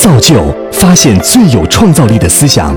造就发现最有创造力的思想。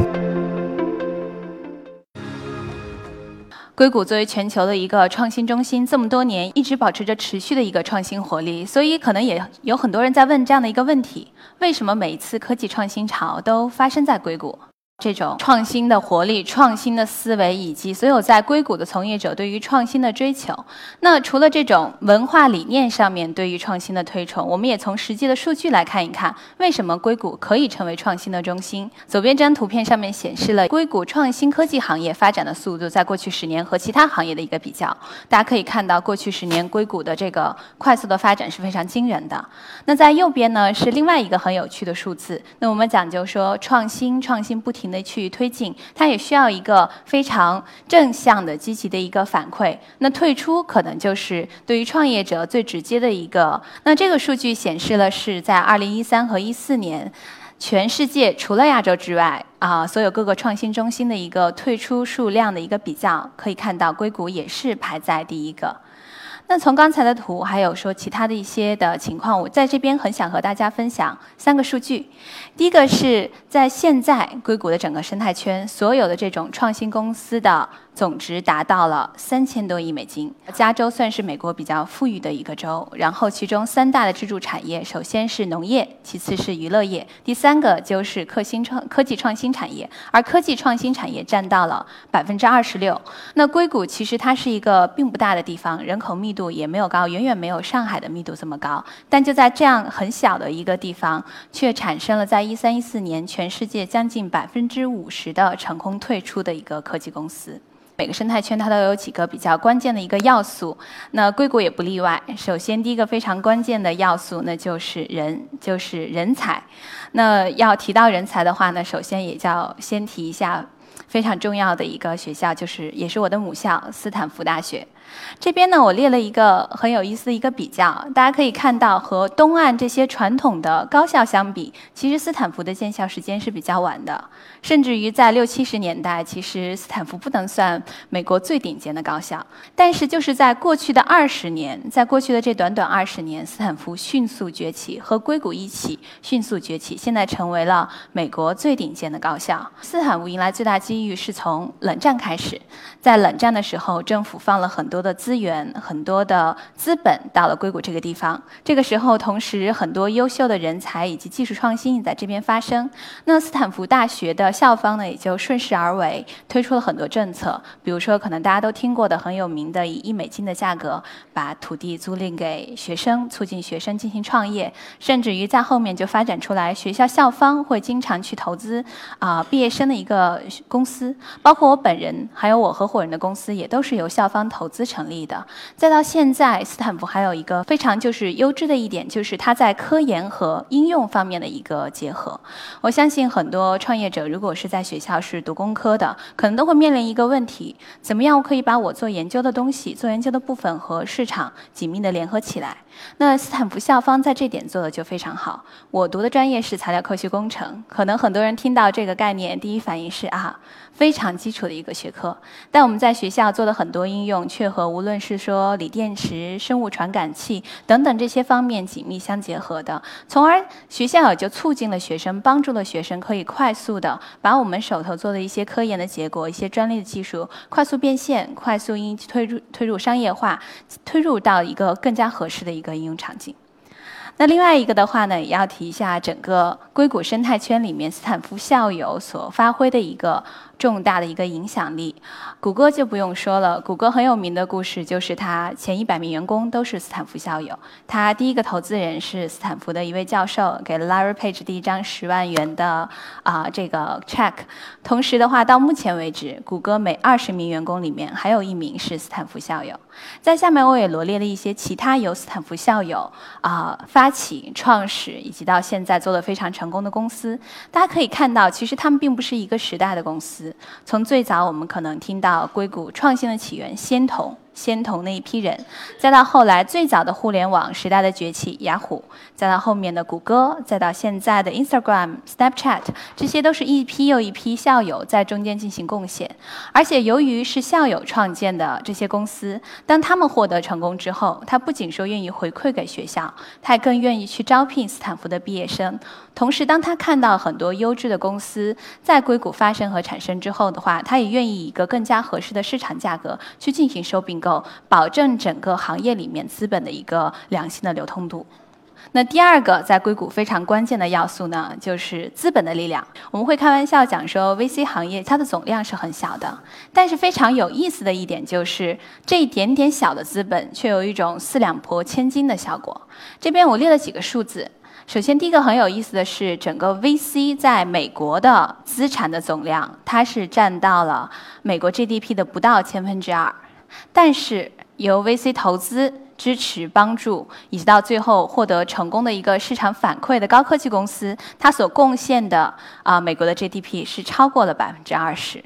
硅谷作为全球的一个创新中心，这么多年一直保持着持续的一个创新活力，所以可能也有很多人在问这样的一个问题：为什么每一次科技创新潮都发生在硅谷？这种创新的活力、创新的思维，以及所有在硅谷的从业者对于创新的追求。那除了这种文化理念上面对于创新的推崇，我们也从实际的数据来看一看，为什么硅谷可以成为创新的中心。左边这张图片上面显示了硅谷创新科技行业发展的速度，在过去十年和其他行业的一个比较。大家可以看到，过去十年硅谷的这个快速的发展是非常惊人的。那在右边呢，是另外一个很有趣的数字。那我们讲究说，创新，创新不停。的去推进，它也需要一个非常正向的、积极的一个反馈。那退出可能就是对于创业者最直接的一个。那这个数据显示了是在二零一三和一四年，全世界除了亚洲之外啊，所有各个创新中心的一个退出数量的一个比较，可以看到硅谷也是排在第一个。那从刚才的图，还有说其他的一些的情况，我在这边很想和大家分享三个数据。第一个是在现在硅谷的整个生态圈，所有的这种创新公司的。总值达到了三千多亿美金。加州算是美国比较富裕的一个州，然后其中三大的支柱产业，首先是农业，其次是娱乐业，第三个就是科新创科技创新产业。而科技创新产业占到了百分之二十六。那硅谷其实它是一个并不大的地方，人口密度也没有高，远远没有上海的密度这么高。但就在这样很小的一个地方，却产生了在一三一四年全世界将近百分之五十的成功退出的一个科技公司。每个生态圈它都有几个比较关键的一个要素，那硅谷也不例外。首先，第一个非常关键的要素，那就是人，就是人才。那要提到人才的话呢，首先也叫先提一下非常重要的一个学校，就是也是我的母校——斯坦福大学。这边呢，我列了一个很有意思的一个比较，大家可以看到，和东岸这些传统的高校相比，其实斯坦福的建校时间是比较晚的，甚至于在六七十年代，其实斯坦福不能算美国最顶尖的高校。但是就是在过去的二十年，在过去的这短短二十年，斯坦福迅速崛起，和硅谷一起迅速崛起，现在成为了美国最顶尖的高校。斯坦福迎来最大机遇是从冷战开始，在冷战的时候，政府放了很多。的资源很多的资本到了硅谷这个地方，这个时候同时很多优秀的人才以及技术创新也在这边发生。那斯坦福大学的校方呢，也就顺势而为，推出了很多政策，比如说可能大家都听过的很有名的，以一美金的价格把土地租赁给学生，促进学生进行创业，甚至于在后面就发展出来学校校方会经常去投资啊毕业生的一个公司，包括我本人还有我合伙人的公司也都是由校方投资。成立的，再到现在，斯坦福还有一个非常就是优质的一点，就是它在科研和应用方面的一个结合。我相信很多创业者，如果是在学校是读工科的，可能都会面临一个问题：怎么样可以把我做研究的东西、做研究的部分和市场紧密的联合起来？那斯坦福校方在这点做的就非常好。我读的专业是材料科学工程，可能很多人听到这个概念，第一反应是啊，非常基础的一个学科。但我们在学校做的很多应用，却和无论是说锂电池、生物传感器等等这些方面紧密相结合的，从而学校也就促进了学生，帮助了学生可以快速的把我们手头做的一些科研的结果、一些专利的技术快速变现、快速应推入推入商业化，推入到一个更加合适的一个应用场景。那另外一个的话呢，也要提一下整个硅谷生态圈里面斯坦福校友所发挥的一个。重大的一个影响力，谷歌就不用说了。谷歌很有名的故事就是，它前一百名员工都是斯坦福校友。它第一个投资人是斯坦福的一位教授，给了 Larry Page 第一张十万元的啊这个 check。同时的话，到目前为止，谷歌每二十名员工里面还有一名是斯坦福校友。在下面我也罗列了一些其他由斯坦福校友啊发发起、创始以及到现在做的非常成功的公司。大家可以看到，其实他们并不是一个时代的公司。从最早我们可能听到硅谷创新的起源，仙童仙童那一批人，再到后来最早的互联网时代的崛起，雅虎，再到后面的谷歌，再到现在的 Instagram、Snapchat，这些都是一批又一批校友在中间进行贡献。而且由于是校友创建的这些公司，当他们获得成功之后，他不仅说愿意回馈给学校，他也更愿意去招聘斯坦福的毕业生。同时，当他看到很多优质的公司在硅谷发生和产生之后的话，他也愿意以一个更加合适的市场价格去进行收并购，保证整个行业里面资本的一个良性的流通度。那第二个在硅谷非常关键的要素呢，就是资本的力量。我们会开玩笑讲说，VC 行业它的总量是很小的，但是非常有意思的一点就是，这一点点小的资本却有一种四两拨千斤的效果。这边我列了几个数字。首先，第一个很有意思的是，整个 VC 在美国的资产的总量，它是占到了美国 GDP 的不到千分之二。但是，由 VC 投资、支持、帮助，以及到最后获得成功的一个市场反馈的高科技公司，它所贡献的啊，美国的 GDP 是超过了百分之二十。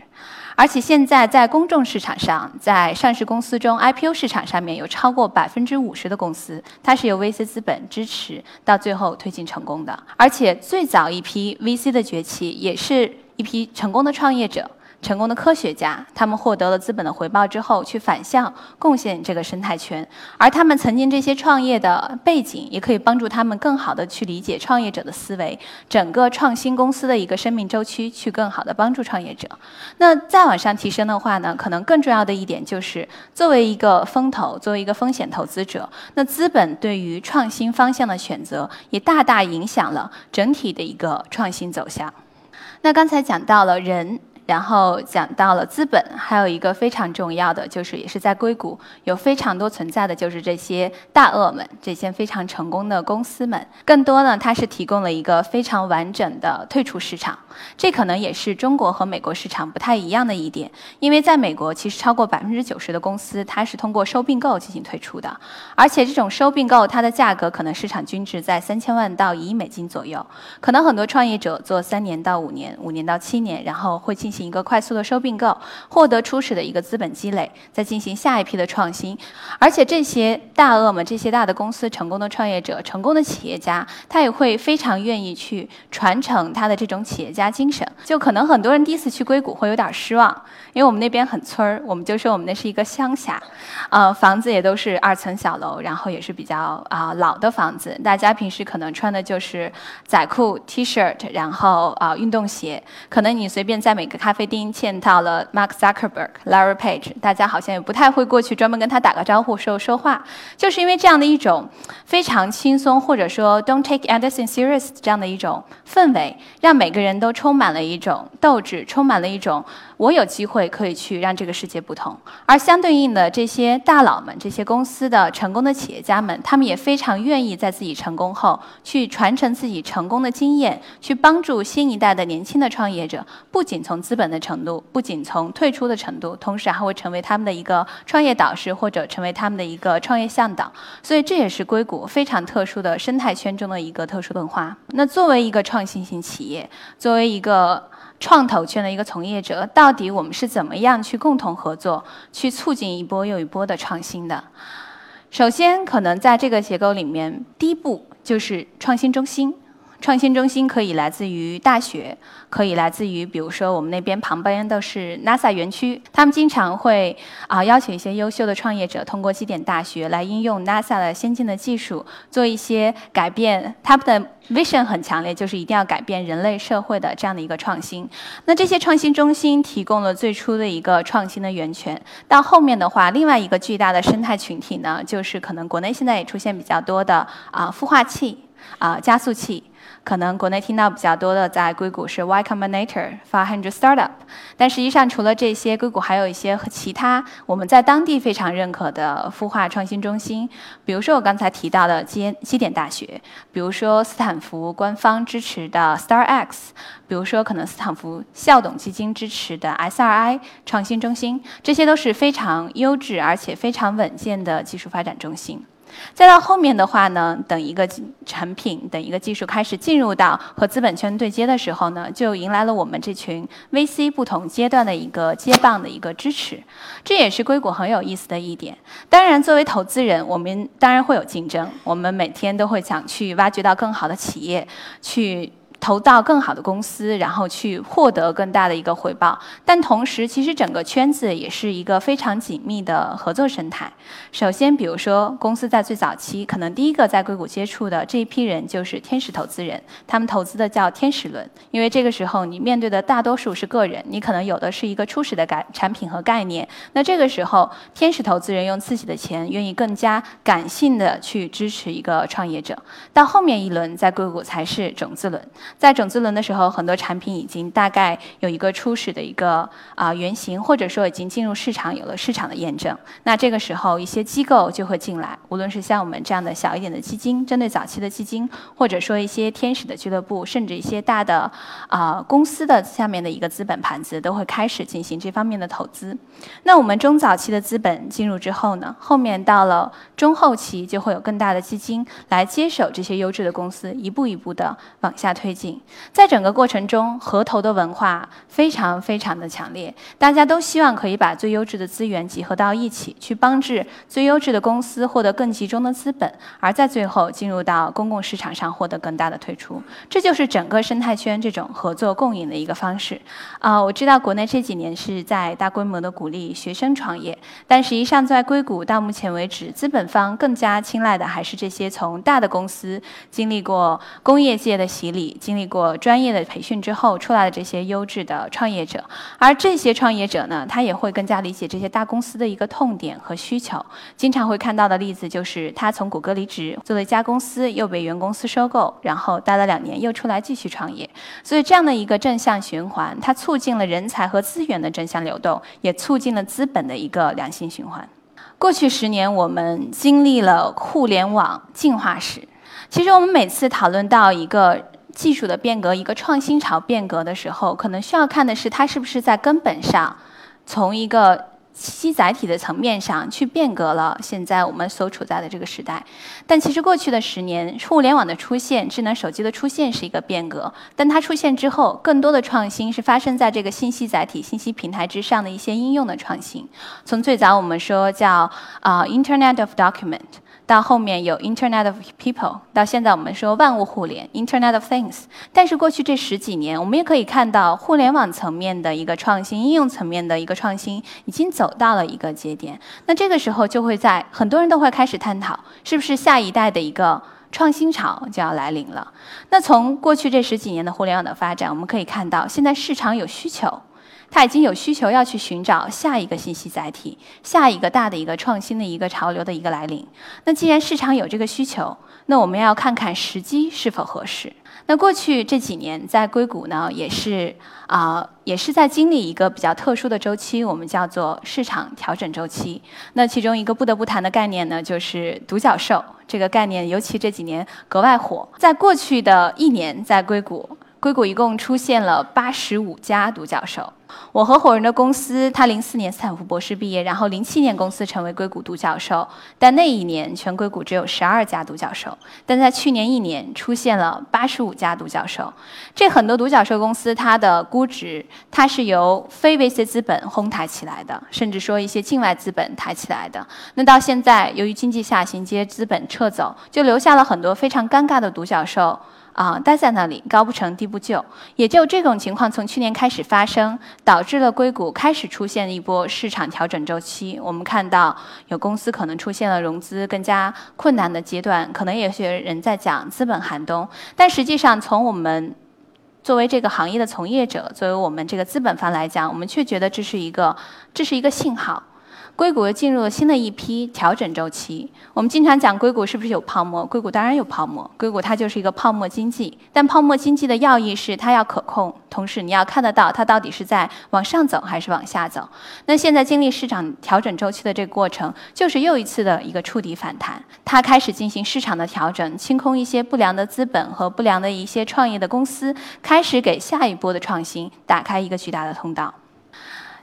而且现在在公众市场上，在上市公司中 IPO 市场上面有超过百分之五十的公司，它是由 VC 资本支持，到最后推进成功的。而且最早一批 VC 的崛起，也是一批成功的创业者。成功的科学家，他们获得了资本的回报之后，去反向贡献这个生态圈，而他们曾经这些创业的背景，也可以帮助他们更好的去理解创业者的思维，整个创新公司的一个生命周期，去更好的帮助创业者。那再往上提升的话呢，可能更重要的一点就是，作为一个风投，作为一个风险投资者，那资本对于创新方向的选择，也大大影响了整体的一个创新走向。那刚才讲到了人。然后讲到了资本，还有一个非常重要的，就是也是在硅谷有非常多存在的，就是这些大鳄们，这些非常成功的公司们。更多呢，它是提供了一个非常完整的退出市场。这可能也是中国和美国市场不太一样的一点，因为在美国，其实超过百分之九十的公司它是通过收并购进行退出的，而且这种收并购它的价格可能市场均值在三千万到一亿美金左右。可能很多创业者做三年到五年，五年到七年，然后会进行。一个快速的收并购，获得初始的一个资本积累，再进行下一批的创新。而且这些大鳄们、这些大的公司、成功的创业者、成功的企业家，他也会非常愿意去传承他的这种企业家精神。就可能很多人第一次去硅谷会有点失望，因为我们那边很村儿，我们就说我们那是一个乡下，呃，房子也都是二层小楼，然后也是比较啊老的房子。大家平时可能穿的就是仔裤、T 恤，然后啊运动鞋。可能你随便在每个。咖咖啡厅嵌套了 Mark Zuckerberg、Larry Page，大家好像也不太会过去专门跟他打个招呼、说说话，就是因为这样的一种非常轻松，或者说 Don't take anything serious 这样的一种氛围，让每个人都充满了一种斗志，充满了一种。我有机会可以去让这个世界不同，而相对应的这些大佬们、这些公司的成功的企业家们，他们也非常愿意在自己成功后去传承自己成功的经验，去帮助新一代的年轻的创业者。不仅从资本的程度，不仅从退出的程度，同时还会成为他们的一个创业导师，或者成为他们的一个创业向导。所以这也是硅谷非常特殊的生态圈中的一个特殊文化。那作为一个创新型企业，作为一个。创投圈的一个从业者，到底我们是怎么样去共同合作，去促进一波又一波的创新的？首先，可能在这个结构里面，第一步就是创新中心。创新中心可以来自于大学，可以来自于，比如说我们那边旁边都是 NASA 园区，他们经常会啊邀请一些优秀的创业者，通过基点大学来应用 NASA 的先进的技术，做一些改变。他们的 vision 很强烈，就是一定要改变人类社会的这样的一个创新。那这些创新中心提供了最初的一个创新的源泉。到后面的话，另外一个巨大的生态群体呢，就是可能国内现在也出现比较多的啊孵化器啊加速器。可能国内听到比较多的，在硅谷是 Y Combinator、Five Hundred Startup，但实际上除了这些，硅谷还有一些和其他我们在当地非常认可的孵化创新中心，比如说我刚才提到的基基点大学，比如说斯坦福官方支持的 StarX，比如说可能斯坦福校董基金支持的 SRI 创新中心，这些都是非常优质而且非常稳健的技术发展中心。再到后面的话呢，等一个产品、等一个技术开始进入到和资本圈对接的时候呢，就迎来了我们这群 VC 不同阶段的一个接棒的一个支持。这也是硅谷很有意思的一点。当然，作为投资人，我们当然会有竞争，我们每天都会想去挖掘到更好的企业，去。投到更好的公司，然后去获得更大的一个回报。但同时，其实整个圈子也是一个非常紧密的合作生态。首先，比如说公司在最早期，可能第一个在硅谷接触的这一批人就是天使投资人，他们投资的叫天使轮。因为这个时候你面对的大多数是个人，你可能有的是一个初始的概产品和概念。那这个时候，天使投资人用自己的钱，愿意更加感性的去支持一个创业者。到后面一轮，在硅谷才是种子轮。在种子轮的时候，很多产品已经大概有一个初始的一个啊原型，或者说已经进入市场，有了市场的验证。那这个时候，一些机构就会进来，无论是像我们这样的小一点的基金，针对早期的基金，或者说一些天使的俱乐部，甚至一些大的啊公司的下面的一个资本盘子，都会开始进行这方面的投资。那我们中早期的资本进入之后呢，后面到了中后期，就会有更大的基金来接手这些优质的公司，一步一步的往下推进。在整个过程中，合投的文化非常非常的强烈，大家都希望可以把最优质的资源集合到一起，去帮助最优质的公司获得更集中的资本，而在最后进入到公共市场上获得更大的退出。这就是整个生态圈这种合作共赢的一个方式。啊，我知道国内这几年是在大规模的鼓励学生创业，但实际上在硅谷到目前为止，资本方更加青睐的还是这些从大的公司经历过工业界的洗礼。经历过专业的培训之后出来的这些优质的创业者，而这些创业者呢，他也会更加理解这些大公司的一个痛点和需求。经常会看到的例子就是，他从谷歌离职，做了一家公司，又被原公司收购，然后待了两年，又出来继续创业。所以这样的一个正向循环，它促进了人才和资源的正向流动，也促进了资本的一个良性循环。过去十年，我们经历了互联网进化史。其实我们每次讨论到一个。技术的变革，一个创新潮变革的时候，可能需要看的是它是不是在根本上，从一个信息载体的层面上去变革了现在我们所处在的这个时代。但其实过去的十年，互联网的出现、智能手机的出现是一个变革，但它出现之后，更多的创新是发生在这个信息载体、信息平台之上的一些应用的创新。从最早我们说叫啊，Internet of Document。到后面有 Internet of People，到现在我们说万物互联 Internet of Things。但是过去这十几年，我们也可以看到互联网层面的一个创新，应用层面的一个创新已经走到了一个节点。那这个时候就会在很多人都会开始探讨，是不是下一代的一个创新潮就要来临了？那从过去这十几年的互联网的发展，我们可以看到，现在市场有需求。它已经有需求要去寻找下一个信息载体，下一个大的一个创新的一个潮流的一个来临。那既然市场有这个需求，那我们要看看时机是否合适。那过去这几年在硅谷呢，也是啊，也是在经历一个比较特殊的周期，我们叫做市场调整周期。那其中一个不得不谈的概念呢，就是独角兽这个概念，尤其这几年格外火。在过去的一年，在硅谷。硅谷一共出现了八十五家独角兽。我合伙人的公司，他零四年斯坦福博士毕业，然后零七年公司成为硅谷独角兽。但那一年全硅谷只有十二家独角兽，但在去年一年出现了八十五家独角兽。这很多独角兽公司，它的估值它是由非 VC 资本哄抬起来的，甚至说一些境外资本抬起来的。那到现在，由于经济下行，这些资本撤走，就留下了很多非常尴尬的独角兽。啊，待在那里，高不成低不就，也就这种情况从去年开始发生，导致了硅谷开始出现一波市场调整周期。我们看到有公司可能出现了融资更加困难的阶段，可能有些人在讲资本寒冬，但实际上从我们作为这个行业的从业者，作为我们这个资本方来讲，我们却觉得这是一个这是一个信号。硅谷又进入了新的一批调整周期。我们经常讲硅谷是不是有泡沫？硅谷当然有泡沫。硅谷它就是一个泡沫经济。但泡沫经济的要义是它要可控，同时你要看得到它到底是在往上走还是往下走。那现在经历市场调整周期的这个过程，就是又一次的一个触底反弹。它开始进行市场的调整，清空一些不良的资本和不良的一些创业的公司，开始给下一波的创新打开一个巨大的通道。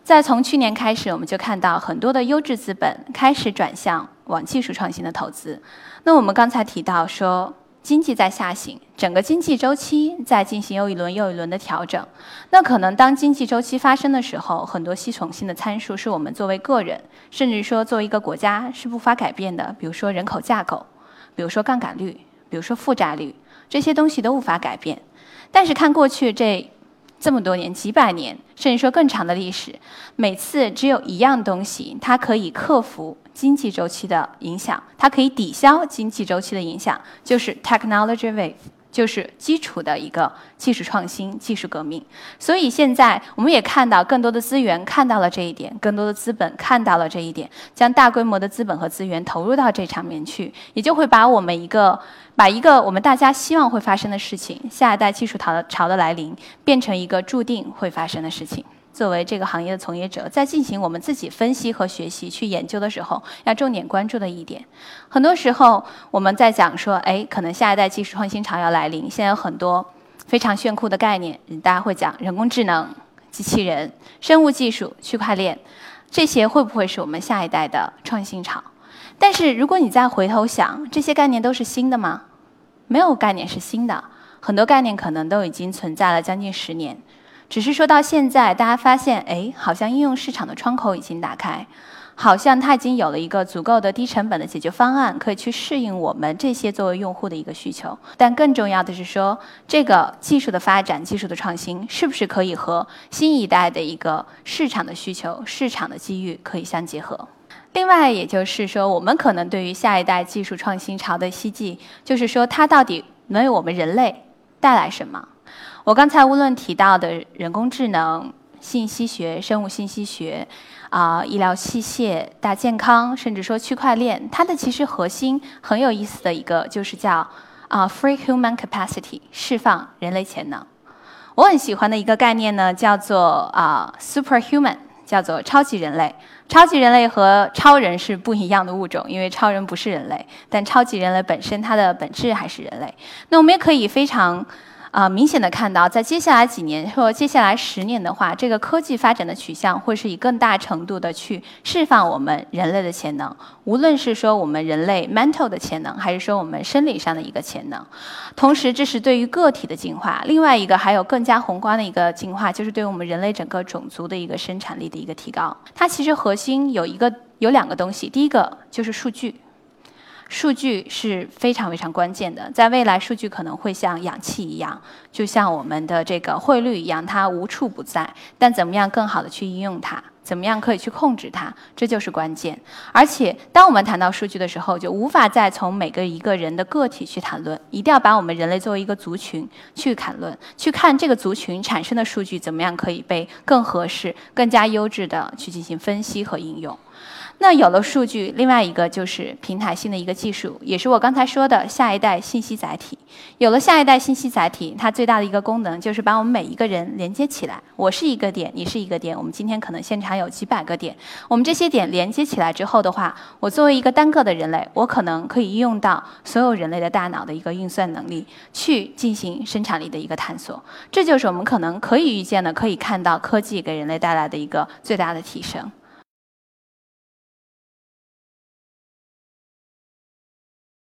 再从去年开始，我们就看到很多的优质资本开始转向往技术创新的投资。那我们刚才提到说，经济在下行，整个经济周期在进行又一轮又一轮的调整。那可能当经济周期发生的时候，很多系统性的参数是我们作为个人，甚至说作为一个国家是无法改变的，比如说人口架构，比如说杠杆率，比如说负债率，这些东西都无法改变。但是看过去这。这么多年、几百年，甚至说更长的历史，每次只有一样东西，它可以克服经济周期的影响，它可以抵消经济周期的影响，就是 technology wave。就是基础的一个技术创新、技术革命，所以现在我们也看到更多的资源看到了这一点，更多的资本看到了这一点，将大规模的资本和资源投入到这场面去，也就会把我们一个把一个我们大家希望会发生的事情，下一代技术潮的潮的来临，变成一个注定会发生的事情。作为这个行业的从业者，在进行我们自己分析和学习、去研究的时候，要重点关注的一点，很多时候我们在讲说，哎，可能下一代技术创新潮要来临。现在有很多非常炫酷的概念，大家会讲人工智能、机器人、生物技术、区块链，这些会不会是我们下一代的创新潮？但是如果你再回头想，这些概念都是新的吗？没有概念是新的，很多概念可能都已经存在了将近十年。只是说到现在，大家发现，哎，好像应用市场的窗口已经打开，好像它已经有了一个足够的低成本的解决方案，可以去适应我们这些作为用户的一个需求。但更重要的是说，这个技术的发展、技术的创新，是不是可以和新一代的一个市场的需求、市场的机遇可以相结合？另外，也就是说，我们可能对于下一代技术创新潮的希冀，就是说，它到底能为我们人类带来什么？我刚才无论提到的人工智能、信息学、生物信息学，啊，医疗器械、大健康，甚至说区块链，它的其实核心很有意思的一个就是叫啊，free human capacity，释放人类潜能。我很喜欢的一个概念呢，叫做啊，superhuman，叫做超级人类。超级人类和超人是不一样的物种，因为超人不是人类，但超级人类本身它的本质还是人类。那我们也可以非常。啊，明显的看到，在接下来几年或接下来十年的话，这个科技发展的取向会是以更大程度的去释放我们人类的潜能，无论是说我们人类 mental 的潜能，还是说我们生理上的一个潜能。同时，这是对于个体的进化。另外一个还有更加宏观的一个进化，就是对我们人类整个种族的一个生产力的一个提高。它其实核心有一个有两个东西，第一个就是数据。数据是非常非常关键的，在未来，数据可能会像氧气一样，就像我们的这个汇率一样，它无处不在。但怎么样更好的去应用它，怎么样可以去控制它，这就是关键。而且，当我们谈到数据的时候，就无法再从每个一个人的个体去谈论，一定要把我们人类作为一个族群去谈论，去看这个族群产生的数据怎么样可以被更合适、更加优质的去进行分析和应用。那有了数据，另外一个就是平台性的一个技术，也是我刚才说的下一代信息载体。有了下一代信息载体，它最大的一个功能就是把我们每一个人连接起来。我是一个点，你是一个点，我们今天可能现场有几百个点。我们这些点连接起来之后的话，我作为一个单个的人类，我可能可以应用到所有人类的大脑的一个运算能力，去进行生产力的一个探索。这就是我们可能可以预见的，可以看到科技给人类带来的一个最大的提升。